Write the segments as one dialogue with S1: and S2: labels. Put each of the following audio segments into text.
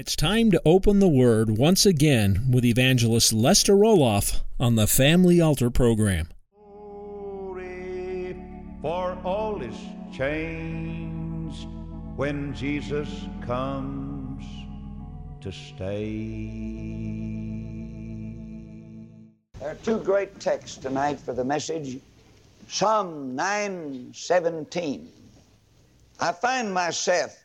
S1: It's time to open the Word once again with evangelist Lester Roloff on the Family Altar program.
S2: Glory, for all is changed when Jesus comes to stay.
S3: There are two great texts tonight for the message. Psalm 9:17. I find myself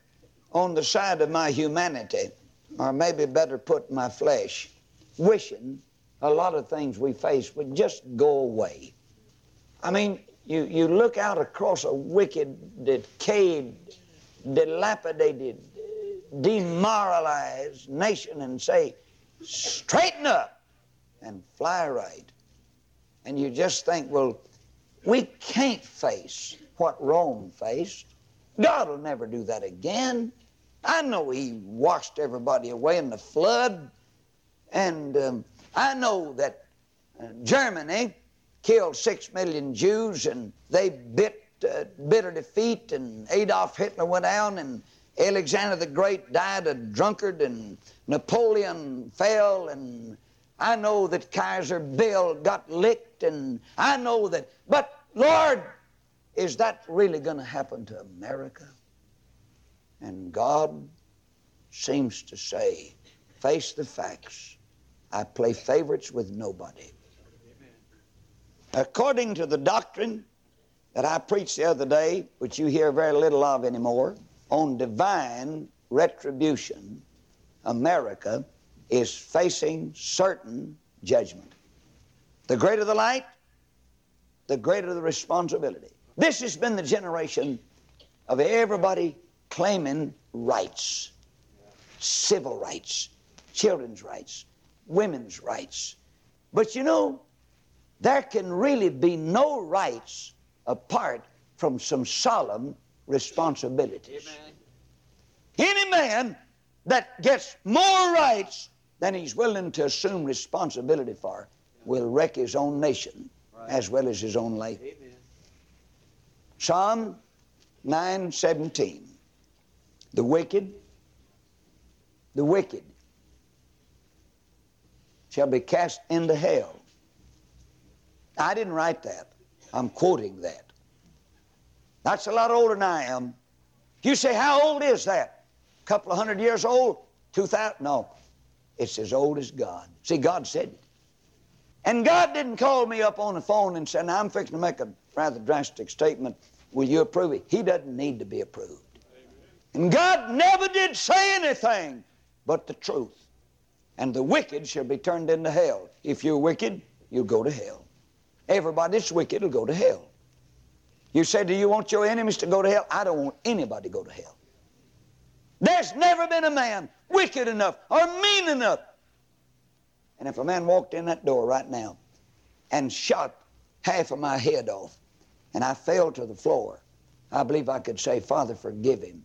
S3: on the side of my humanity, or maybe better put, my flesh, wishing a lot of things we face would just go away. I mean, you, you look out across a wicked, decayed, dilapidated, demoralized nation and say, straighten up and fly right. And you just think, well, we can't face what Rome faced. God will never do that again. I know He washed everybody away in the flood. And um, I know that uh, Germany killed six million Jews and they bit uh, bitter defeat, and Adolf Hitler went down, and Alexander the Great died a drunkard, and Napoleon fell, and I know that Kaiser Bill got licked, and I know that. But Lord, is that really going to happen to America? And God seems to say, face the facts. I play favorites with nobody. According to the doctrine that I preached the other day, which you hear very little of anymore, on divine retribution, America is facing certain judgment. The greater the light, the greater the responsibility. This has been the generation of everybody claiming rights, civil rights, children's rights, women's rights. But you know, there can really be no rights apart from some solemn responsibilities. Any man that gets more rights than he's willing to assume responsibility for will wreck his own nation as well as his own life. Psalm 9:17. The wicked, the wicked shall be cast into hell. I didn't write that. I'm quoting that. That's a lot older than I am. You say, how old is that? A couple of hundred years old? Two thousand? No. It's as old as God. See, God said it. And God didn't call me up on the phone and say, now I'm fixing to make a rather drastic statement. Will you approve it? He doesn't need to be approved. And God never did say anything but the truth. And the wicked shall be turned into hell. If you're wicked, you'll go to hell. Everybody that's wicked will go to hell. You say, Do you want your enemies to go to hell? I don't want anybody to go to hell. There's never been a man wicked enough or mean enough and if a man walked in that door right now and shot half of my head off and I fell to the floor, I believe I could say, Father, forgive him.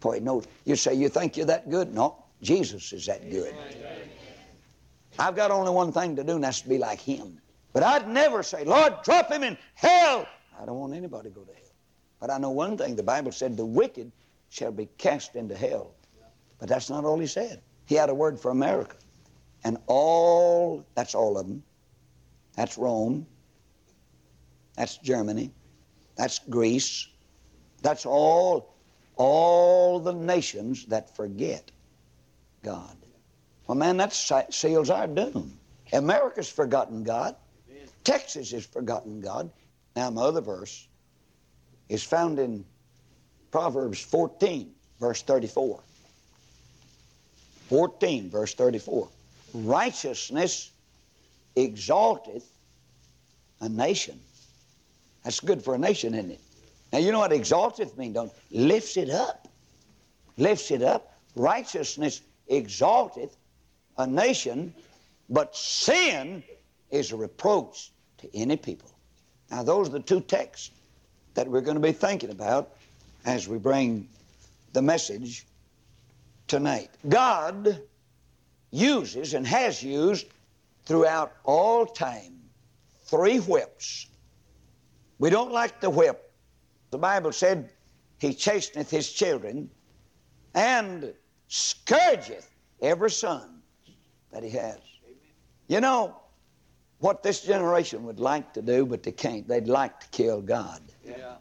S3: For he knows. You say, You think you're that good? No, Jesus is that good. I've got only one thing to do, and that's to be like him. But I'd never say, Lord, drop him in hell. I don't want anybody to go to hell. But I know one thing the Bible said, The wicked shall be cast into hell. But that's not all he said. He had a word for America. And all, that's all of them. That's Rome. That's Germany. That's Greece. That's all, all the nations that forget God. Well, man, that seals our doom. America's forgotten God. Texas has forgotten God. Now, my other verse is found in Proverbs 14, verse 34. 14, verse 34 righteousness exalteth a nation. That's good for a nation, isn't it? Now, you know what exalteth means, don't? Lifts it up. Lifts it up. Righteousness exalteth a nation, but sin is a reproach to any people. Now, those are the two texts that we're going to be thinking about as we bring the message tonight. God uses and has used throughout all time three whips. We don't like the whip. The Bible said, He chasteneth His children and scourgeth every son that He has. You know what this generation would like to do, but they can't. They'd like to kill God.
S4: Yeah.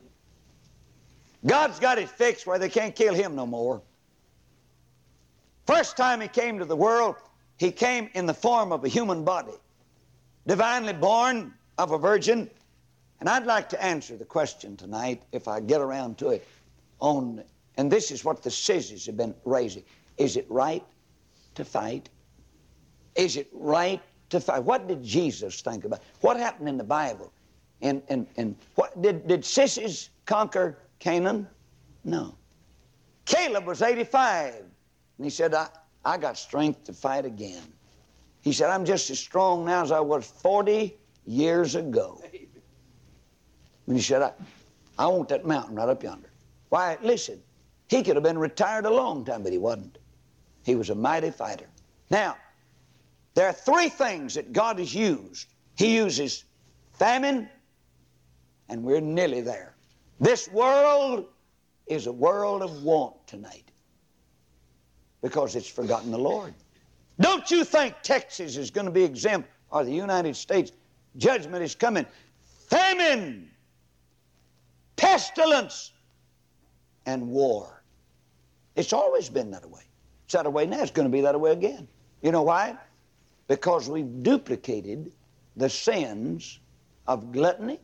S3: God's got it fixed where they can't kill Him no more. First time He came to the world, He came in the form of a human body, divinely born of a virgin. And I'd like to answer the question tonight, if I get around to it, on, and this is what the scissors have been raising. Is it right to fight? Is it right to fight? What did Jesus think about? What happened in the Bible? And, and, and what did, did sissies conquer Canaan? No. Caleb was 85, and he said, I, I got strength to fight again. He said, I'm just as strong now as I was 40 years ago. And he said, I, I want that mountain right up yonder. Why, listen, he could have been retired a long time, but he wasn't. He was a mighty fighter. Now, there are three things that God has used. He uses famine, and we're nearly there. This world is a world of want tonight because it's forgotten the Lord. Don't you think Texas is going to be exempt or the United States? Judgment is coming. Famine, pestilence, and war. It's always been that way. It's that way now. It's going to be that way again. You know why? Because we've duplicated the sins of gluttony,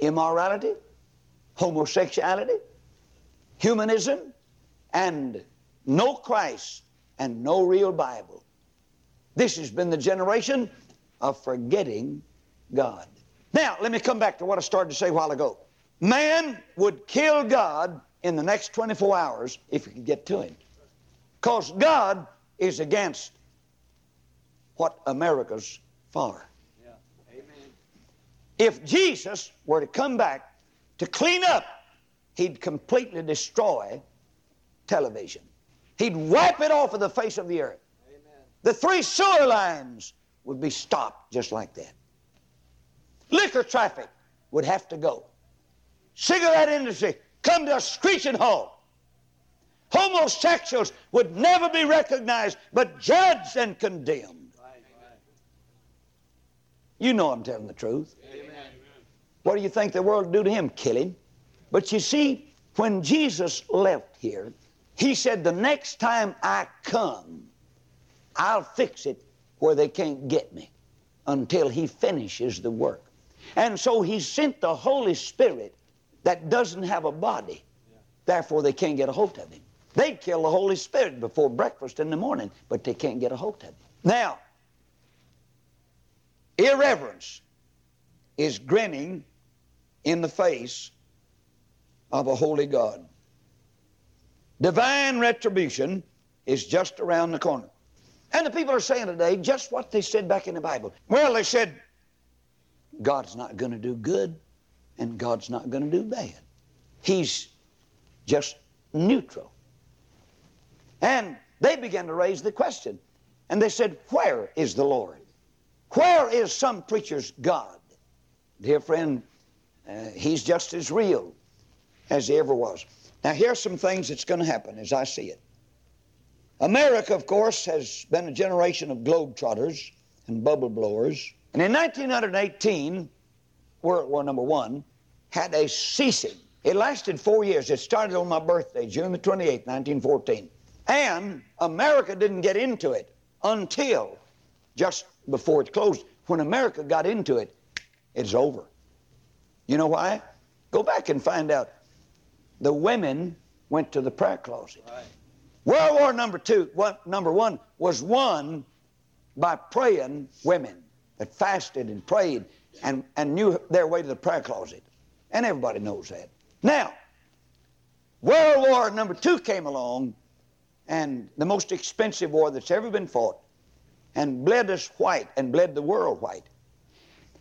S3: immorality, homosexuality, humanism, and no Christ and no real Bible. This has been the generation of forgetting God. Now, let me come back to what I started to say a while ago. Man would kill God in the next 24 hours if he could get to him. Because God is against what America's for.
S4: Yeah. Amen.
S3: If Jesus were to come back to clean up, he'd completely destroy television. He'd wipe it off of the face of the earth.
S4: Amen.
S3: The three sewer lines would be stopped just like that. Liquor traffic would have to go. Cigarette industry come to a screeching halt. Homosexuals would never be recognized but judged and condemned. You know I'm telling the truth.
S4: Amen.
S3: What do you think the world would do to him? Kill him. But you see, when Jesus left here, he said, The next time I come, I'll fix it where they can't get me until he finishes the work. And so he sent the Holy Spirit that doesn't have a body. Therefore, they can't get a hold of him. They'd kill the Holy Spirit before breakfast in the morning, but they can't get a hold of him. Now, irreverence is grinning in the face of a holy God. Divine retribution is just around the corner. And the people are saying today just what they said back in the Bible. Well, they said, God's not going to do good and God's not going to do bad. He's just neutral. And they began to raise the question. And they said, Where is the Lord? Where is some preacher's God? Dear friend, uh, he's just as real as he ever was. Now, here's some things that's going to happen as I see it. America, of course, has been a generation of globetrotters and bubble blowers. And in 1918, World War Number One had a ceasing. It lasted four years. It started on my birthday, June the 28th, 1914. And America didn't get into it until just before it closed. When America got into it, it's over. You know why? Go back and find out. The women went to the prayer closet.
S4: Right.
S3: World War number two, one, number one was won by praying women that fasted and prayed and, and knew their way to the prayer closet. And everybody knows that. Now, World War number two came along, and the most expensive war that's ever been fought. and bled us white and bled the world white.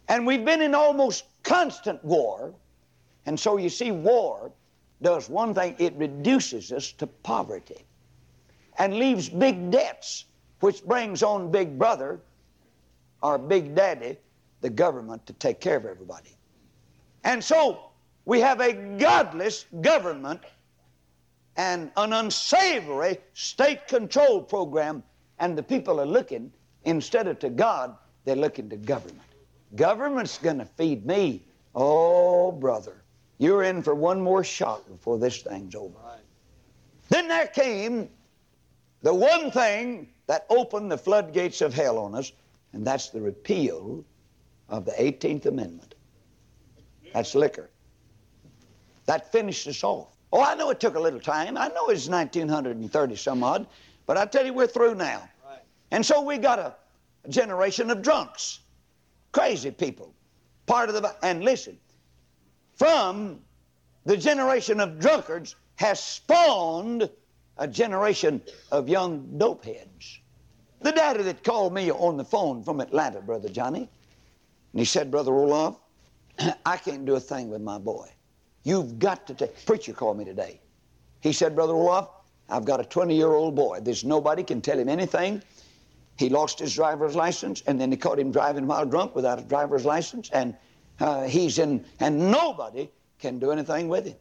S3: And we've been in almost constant war. And so you see, war does one thing it reduces us to poverty and leaves big debts, which brings on Big Brother or Big Daddy, the government, to take care of everybody. And so we have a godless government and an unsavory state control program, and the people are looking, instead of to God, they're looking to government. Government's going to feed me. Oh, brother, you're in for one more shock before this thing's over. Then there came the one thing that opened the floodgates of hell on us, and that's the repeal of the 18th Amendment. That's liquor. That finished us off. Oh, I know it took a little time. I know it's 1930 some odd, but I tell you, we're through now. Right. And so we got a, a generation of drunks, crazy people. Part of the, and listen, from the generation of drunkards has spawned a generation of young dopeheads. The daddy that called me on the phone from Atlanta, Brother Johnny, and he said, Brother Roloff, I can't do a thing with my boy. You've got to take. Preacher called me today. He said, Brother Roloff, I've got a 20 year old boy. There's nobody can tell him anything. He lost his driver's license, and then they caught him driving while drunk without a driver's license, and uh, he's in, and nobody can do anything with him.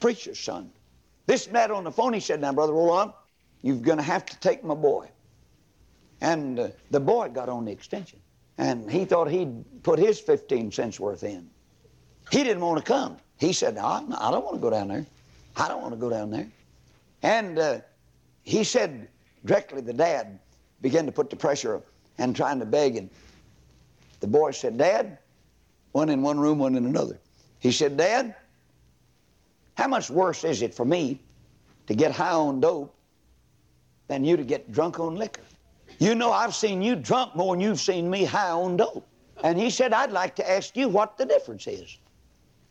S3: Preacher's son. This man on the phone, he said, Now, Brother Roloff, you're going to have to take my boy. And uh, the boy got on the extension. And he thought he'd put his 15 cents worth in. He didn't want to come. He said, no, I don't want to go down there. I don't want to go down there. And uh, he said, directly, the dad began to put the pressure and trying to beg. And the boy said, Dad, one in one room, one in another. He said, Dad, how much worse is it for me to get high on dope than you to get drunk on liquor? You know, I've seen you drunk more than you've seen me high on dope. And he said, I'd like to ask you what the difference is.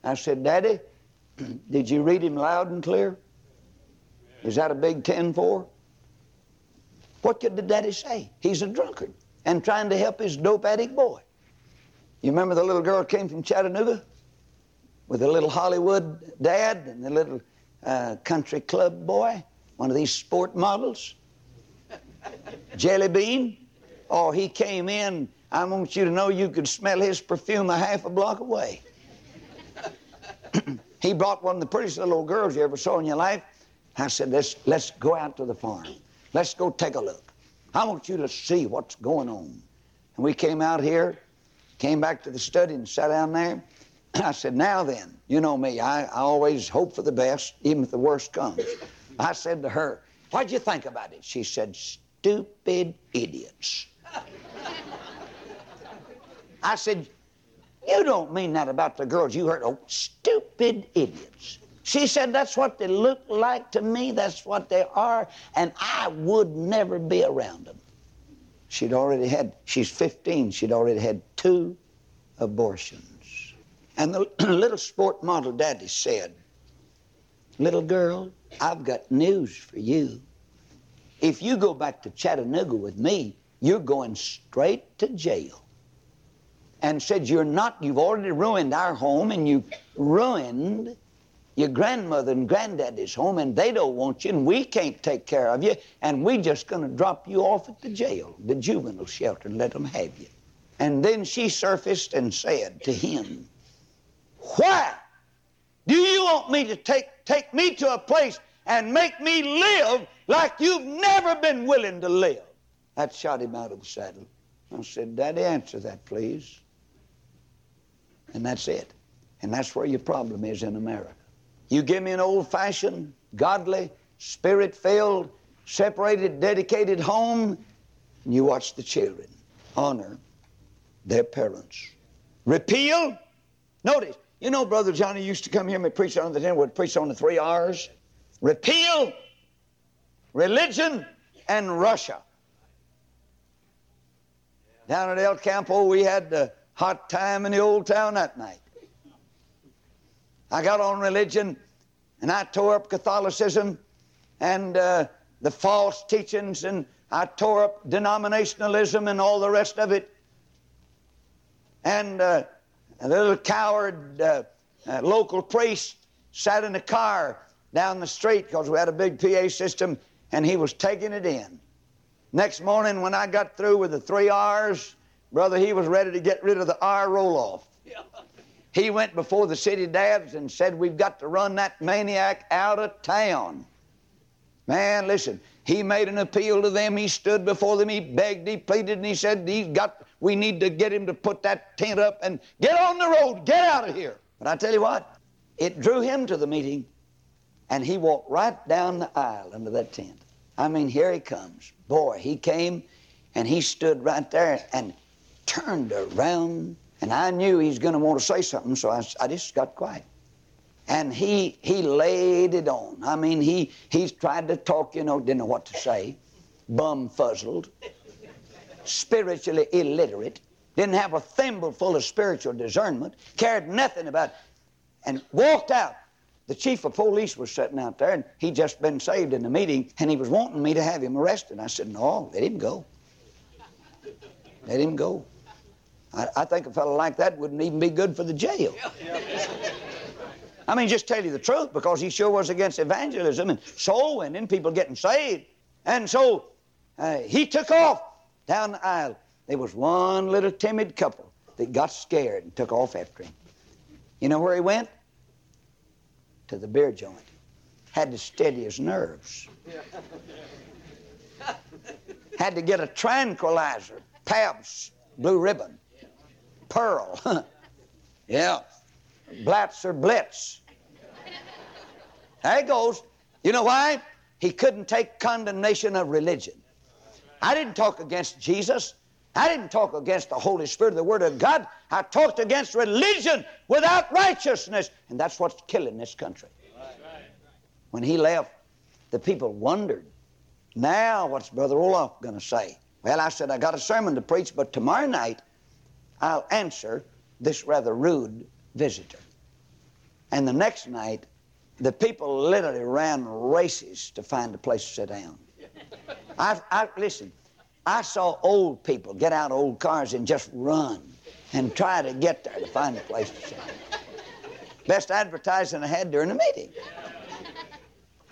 S3: I said, Daddy, did you read him loud and clear? Is that a big 10 4? What did the daddy say? He's a drunkard and trying to help his dope addict boy. You remember the little girl came from Chattanooga with a little Hollywood dad and the little uh, country club boy, one of these sport models? Jelly Bean. Oh, he came in. I want you to know you could smell his perfume a half a block away. he brought one of the prettiest little girls you ever saw in your life. I said, let's, let's go out to the farm. Let's go take a look. I want you to see what's going on. And we came out here, came back to the study and sat down there. I said, now then, you know me, I, I always hope for the best, even if the worst comes. I said to her, what'd you think about it? She said, stupid idiots. I said, You don't mean that about the girls you heard. Oh, stupid idiots. She said, That's what they look like to me. That's what they are. And I would never be around them. She'd already had, she's 15, she'd already had two abortions. And the little sport model daddy said, Little girl, I've got news for you. If you go back to Chattanooga with me, you're going straight to jail. And said, You're not, you've already ruined our home and you've ruined your grandmother and granddaddy's home, and they don't want you, and we can't take care of you, and we're just going to drop you off at the jail, the juvenile shelter, and let them have you. And then she surfaced and said to him, Why do you want me to take, take me to a place and make me live like you've never been willing to live. That shot him out of the saddle. I said, Daddy, answer that, please. And that's it. And that's where your problem is in America. You give me an old fashioned, godly, spirit filled, separated, dedicated home, and you watch the children honor their parents. Repeal? Notice, you know, Brother Johnny used to come here and preach on the ten, would preach on the three R's repeal, religion, and Russia. Down at El Campo, we had a hot time in the old town that night. I got on religion and I tore up Catholicism and uh, the false teachings and I tore up denominationalism and all the rest of it. And uh, a little coward uh, uh, local priest sat in a car down the street because we had a big PA system and he was taking it in. Next morning, when I got through with the three R's, brother, he was ready to get rid of the R roll off. He went before the city dads and said, We've got to run that maniac out of town. Man, listen, he made an appeal to them. He stood before them. He begged, he pleaded, and he said, He's got, we need to get him to put that tent up and get on the road, get out of here. But I tell you what, it drew him to the meeting, and he walked right down the aisle under that tent. I mean, here he comes. Boy, he came and he stood right there and turned around, and I knew he was going to want to say something, so I, I just got quiet. And he he laid it on. I mean, he he tried to talk, you know, didn't know what to say, bum fuzzled, spiritually illiterate, didn't have a thimble full of spiritual discernment, cared nothing about, and walked out. The chief of police was sitting out there, and he'd just been saved in the meeting, and he was wanting me to have him arrested. I said, No, let him go. Let him go. I, I think a fellow like that wouldn't even be good for the jail. I mean, just tell you the truth, because he sure was against evangelism and soul winning, people getting saved. And so uh, he took off down the aisle. There was one little timid couple that got scared and took off after him. You know where he went? To the beer joint. Had to steady his nerves. Had to get a tranquilizer, Pabst, blue ribbon, Pearl. yeah. Blatz or Blitz. There he goes. You know why? He couldn't take condemnation of religion. I didn't talk against Jesus. I didn't talk against the Holy Spirit, the Word of God. I talked against religion without righteousness. And that's what's killing this country. When he left, the people wondered, now what's Brother Roloff going to say? Well, I said, I got a sermon to preach, but tomorrow night I'll answer this rather rude visitor. And the next night, the people literally ran races to find a place to sit down. I, I listen. I saw old people get out of old cars and just run and try to get there to find a place to sit. Best advertising I had during the meeting.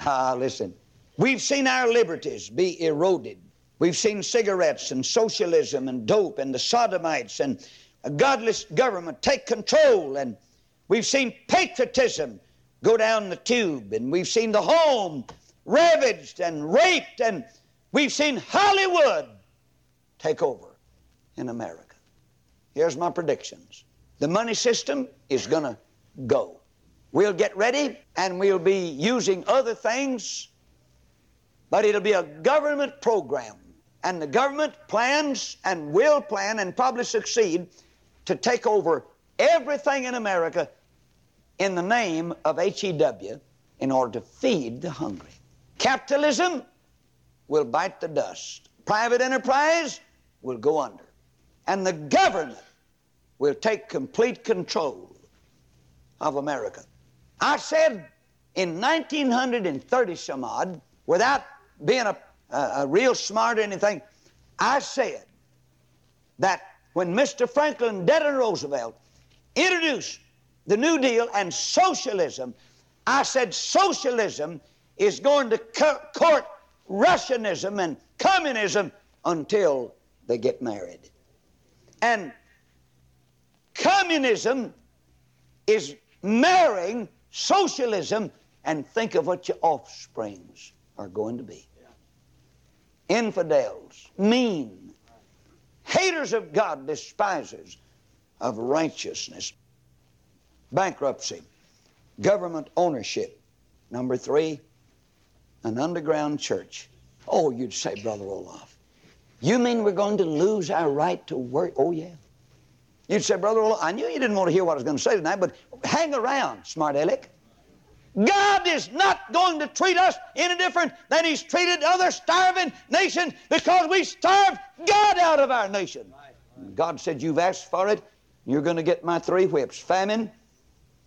S3: Ah, listen. We've seen our liberties be eroded. We've seen cigarettes and socialism and dope and the sodomites and a godless government take control and we've seen patriotism go down the tube and we've seen the home ravaged and raped and we've seen Hollywood take over in America. Here's my predictions. The money system is going to go. We'll get ready and we'll be using other things, but it'll be a government program. And the government plans and will plan and probably succeed to take over everything in America in the name of HEW in order to feed the hungry. Capitalism will bite the dust. Private enterprise will go under. And the government will take complete control of America. I said in 1930 some odd, without being a, a, a real smart or anything, I said that when Mr. Franklin Delano Roosevelt introduced the New Deal and socialism, I said socialism is going to court Russianism and communism until they get married. And communism is marrying socialism, and think of what your offsprings are going to be infidels, mean, haters of God, despisers of righteousness, bankruptcy, government ownership. Number three, an underground church. Oh, you'd say, Brother Roloff, you mean we're going to lose our right to work? Oh, yeah. You'd say, Brother Roloff, I knew you didn't want to hear what I was going to say tonight, but hang around, smart aleck. God is not going to treat us any different than He's treated other starving nations because we starved God out of our nation. God said, You've asked for it, you're going to get my three whips famine,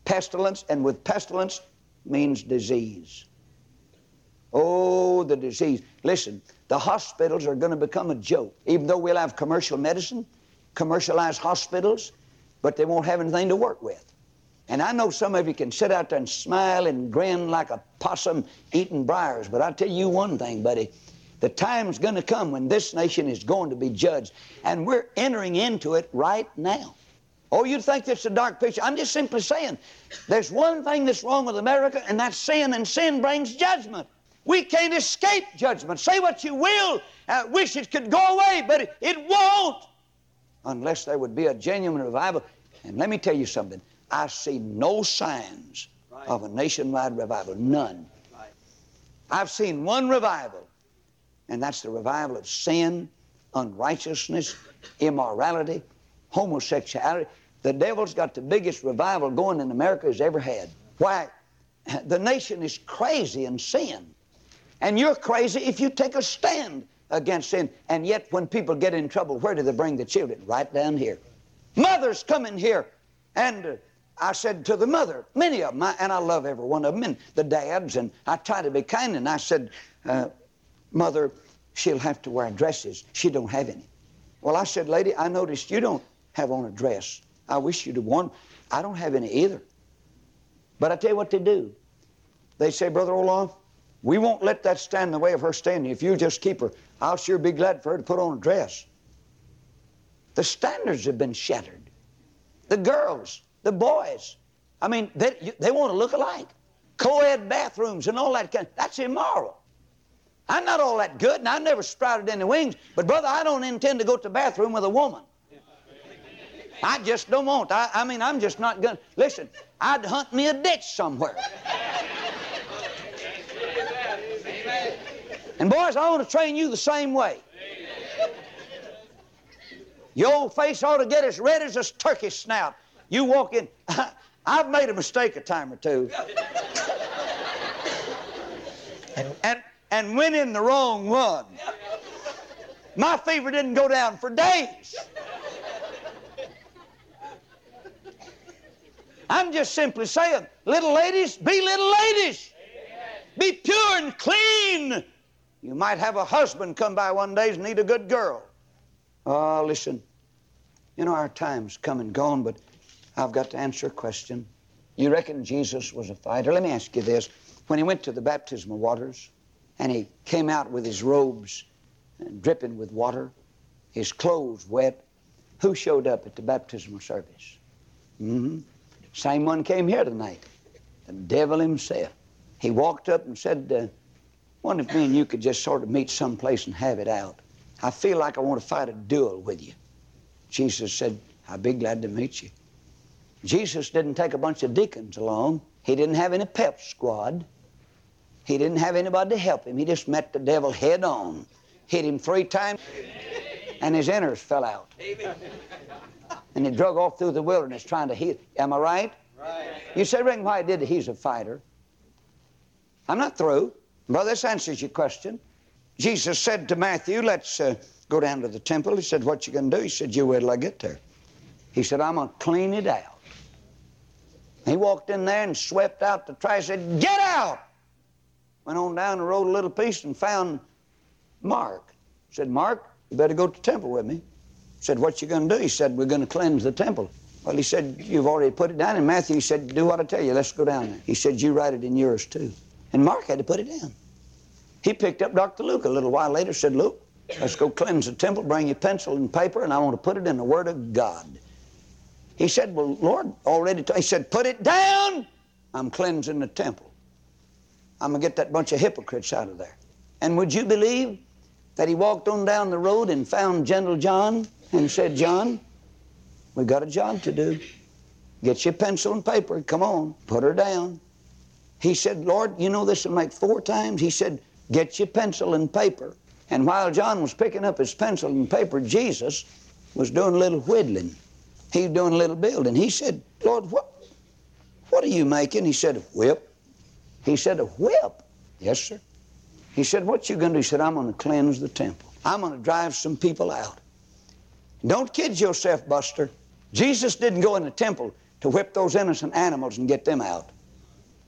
S3: pestilence, and with pestilence means disease. Oh, the disease. Listen, the hospitals are going to become a joke. Even though we'll have commercial medicine, commercialized hospitals, but they won't have anything to work with. And I know some of you can sit out there and smile and grin like a possum eating briars, but I'll tell you one thing, buddy. The time's going to come when this nation is going to be judged, and we're entering into it right now. Oh, you think it's a dark picture? I'm just simply saying there's one thing that's wrong with America, and that's sin, and sin brings judgment. We can't escape judgment. Say what you will. I wish it could go away, but it, won't unless there would be a genuine revival. And let me tell you something. I see no signs right. of a nationwide revival. None. Right. I've seen one revival, and that's the revival of sin, unrighteousness, immorality, homosexuality. The devil's got the biggest revival going in America has ever had. Why? The nation is crazy in sin. And you're crazy if you take a stand against sin. And yet, when people get in trouble, where do they bring the children? Right down here. Mothers come in here. And uh, I said to the mother, many of them, I, and I love every one of them, and the dads, and I try to be kind. And I said, uh, Mother, she'll have to wear dresses. She don't have any. Well, I said, Lady, I noticed you don't have on a dress. I wish you'd have worn. I don't have any either. But I tell you what they do. They say, Brother Roloff, we won't let that stand in the way of her standing. If you just keep her, I'll sure be glad for her to put on a dress. The standards have been shattered. The girls, the boys, I mean, they, they want to look alike. Co-ed bathrooms and all that kind. Of, That's immoral. I'm not all that good, and I never sprouted any wings. But brother, I don't intend to go to the bathroom with a woman. I just don't want. I, I mean, I'm just not to Listen, I'd hunt me a ditch somewhere. And boys, I want to train you the same way. Your old face ought to get as red as a turkey snout. You walk in. I've made a mistake a time or two. and, and, and went in the wrong one. My fever didn't go down for days. I'm just simply saying, little ladies, be little ladies. Be pure and clean. You might have a husband come by one day and need a good girl. Oh, listen. You know, our time's come and gone, but I've got to answer a question. You reckon Jesus was a fighter? Let me ask you this. When he went to the baptismal waters and he came out with his robes dripping with water, his clothes wet, who showed up at the baptismal service? Mm-hmm. Same one came here tonight, the devil himself. He walked up and said, uh, Wonder if me and you could just sort of meet someplace and have it out. I feel like I want to fight a duel with you. Jesus said, I'd be glad to meet you. Jesus didn't take a bunch of deacons along. He didn't have any pep squad. He didn't have anybody to help him. He just met the devil head on, hit him three times, and his innards fell out. And he drug off through the wilderness trying to heal. Am I right? Right. You say, Ring, why did He's a fighter. I'm not through. Well, this answers your question. Jesus said to Matthew, let's uh, go down to the temple. He said, what you going to do? He said, you wait till I get there. He said, I'm going to clean it out. He walked in there and swept out the trash. Said, get out! Went on down the road a little piece and found Mark. Said, Mark, you better go to the temple with me. Said, what you going to do? He said, we're going to cleanse the temple. Well, he said, you've already put it down. And Matthew said, do what I tell you. Let's go down there. He said, you write it in yours too. And Mark had to put it down. He picked up Dr. Luke a little while later, said, Luke, let's go cleanse the temple, bring your pencil and paper, and I want to put it in the Word of God. He said, Well, Lord, already, t-. he said, Put it down. I'm cleansing the temple. I'm going to get that bunch of hypocrites out of there. And would you believe that he walked on down the road and found Gentle John and said, John, we got a job to do. Get your pencil and paper. Come on, put her down. He said, Lord, you know this will make four times? He said, Get your pencil and paper. And while John was picking up his pencil and paper, Jesus was doing a little whittling. He was doing a little building. He said, Lord, what, what are you making? He said, a whip. He said, a whip? Yes, sir. He said, what you going to do? He said, I'm to cleanse the temple. I'm to drive some people out. Don't kid yourself, Buster. Jesus didn't go in the temple to whip those innocent animals and get them out.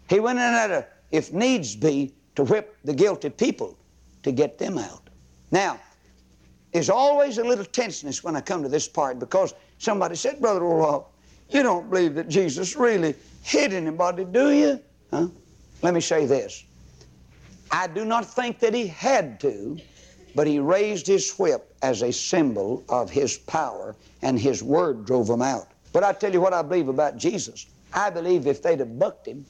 S3: He went in there if needs be, to whip the guilty people to get them out. Now, there's always a little tenseness when I come to this part because somebody said, Brother Roloff, you don't believe that Jesus really hit anybody, do you? Huh? Let me say this. I do not think that he had to, but he raised his whip as a symbol of his power, and his word drove them out. But I tell you what I believe about Jesus. I believe if they'd have bucked him,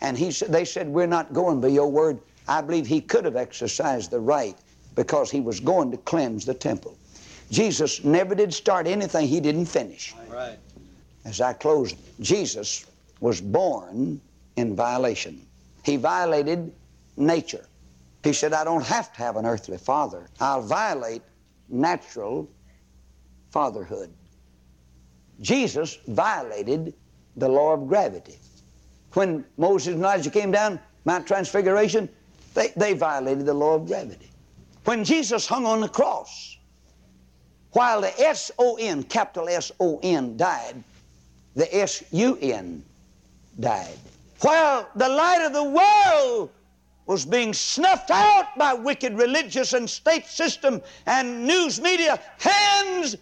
S3: and he said, they said, We're not going by your word, I believe he could have exercised the right because he was going to cleanse the temple. Jesus never did start anything he didn't finish.
S4: Right.
S3: As I close, Jesus was born in violation. He violated nature. He said, I don't have to have an earthly father. I'll violate natural fatherhood. Jesus violated the law of gravity. When Moses and Elijah came down Mount Transfiguration, they, they violated the law of gravity. When Jesus hung on the cross, while the S O N, capital S O N, died, the S U N died. While the light of the world was being snuffed out by wicked religious and state system and news media hands,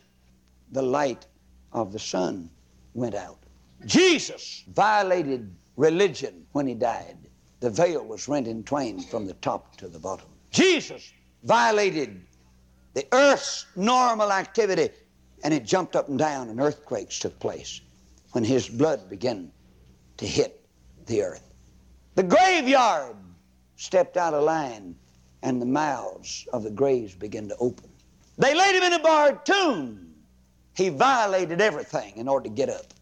S3: the light of the sun went out. Jesus violated religion when he died. The veil was rent in twain from the top to the bottom. Jesus violated the earth's normal activity and it jumped up and down and earthquakes took place when his blood began to hit the earth. The graveyard stepped out of line and the mouths of the graves began to open. They laid him in a barred tomb. He violated everything in order to get up.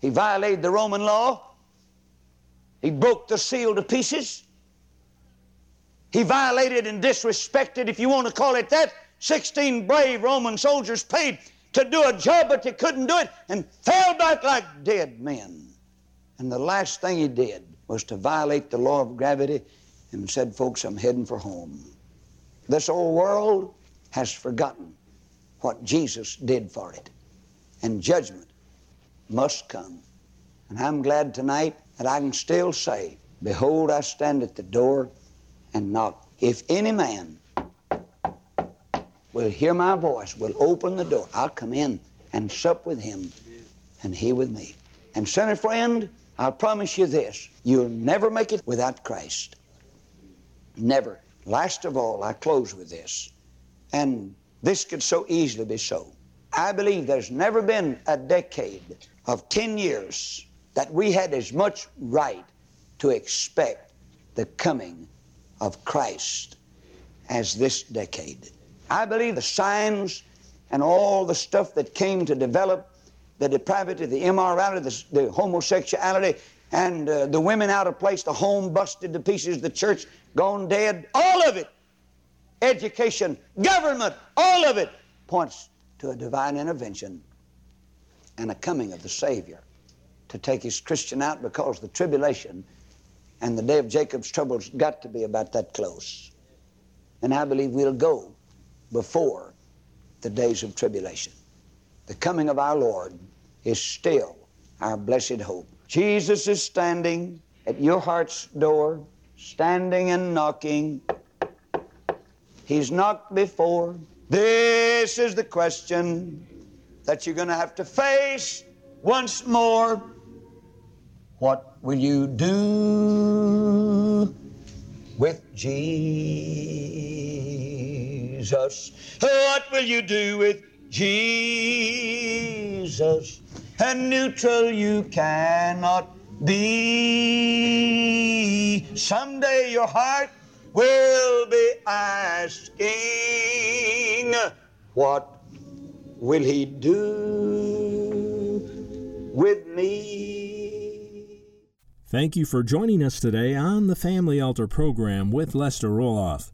S3: He violated the Roman law. He broke the seal to pieces. He violated and disrespected, if you want to call it that, 16 brave Roman soldiers paid to do a job, but they couldn't do it and fell back like dead men. And the last thing he did was to violate the law of gravity and said, Folks, I'm heading for home. This old world has forgotten what Jesus did for it, and judgment must come. And I'm glad tonight that I can still say, Behold, I stand at the door and knock. If any man will hear my voice, will open the door, I'll come in and sup with him and he with me. And, sinner friend, I'll promise you this you'll never make it without Christ. Never. Last of all, I close with this. And this could so easily be so. I believe there's never been a decade of 10 years that we had as much right to expect the coming of Christ as this decade. I believe the signs and all the stuff that came to develop the depravity, the immorality, the, the homosexuality, and uh, the women out of place, the home busted to pieces, the church gone dead, all of it, education, government, all of it points to a divine intervention and a coming of the Savior to take his Christian out because the tribulation and the day of Jacob's troubles got to be about that close. And I believe we'll go before the days of tribulation. The coming of our Lord is still our blessed hope. Jesus is standing at your heart's door, standing and knocking. He's knocked before. This is the question that you're going to have to face once more. What will you do with Jesus? What will you do with Jesus? And neutral you cannot be. Someday your heart will be asking, What will he do with me?
S1: Thank you for joining us today on the Family Altar program with Lester Roloff.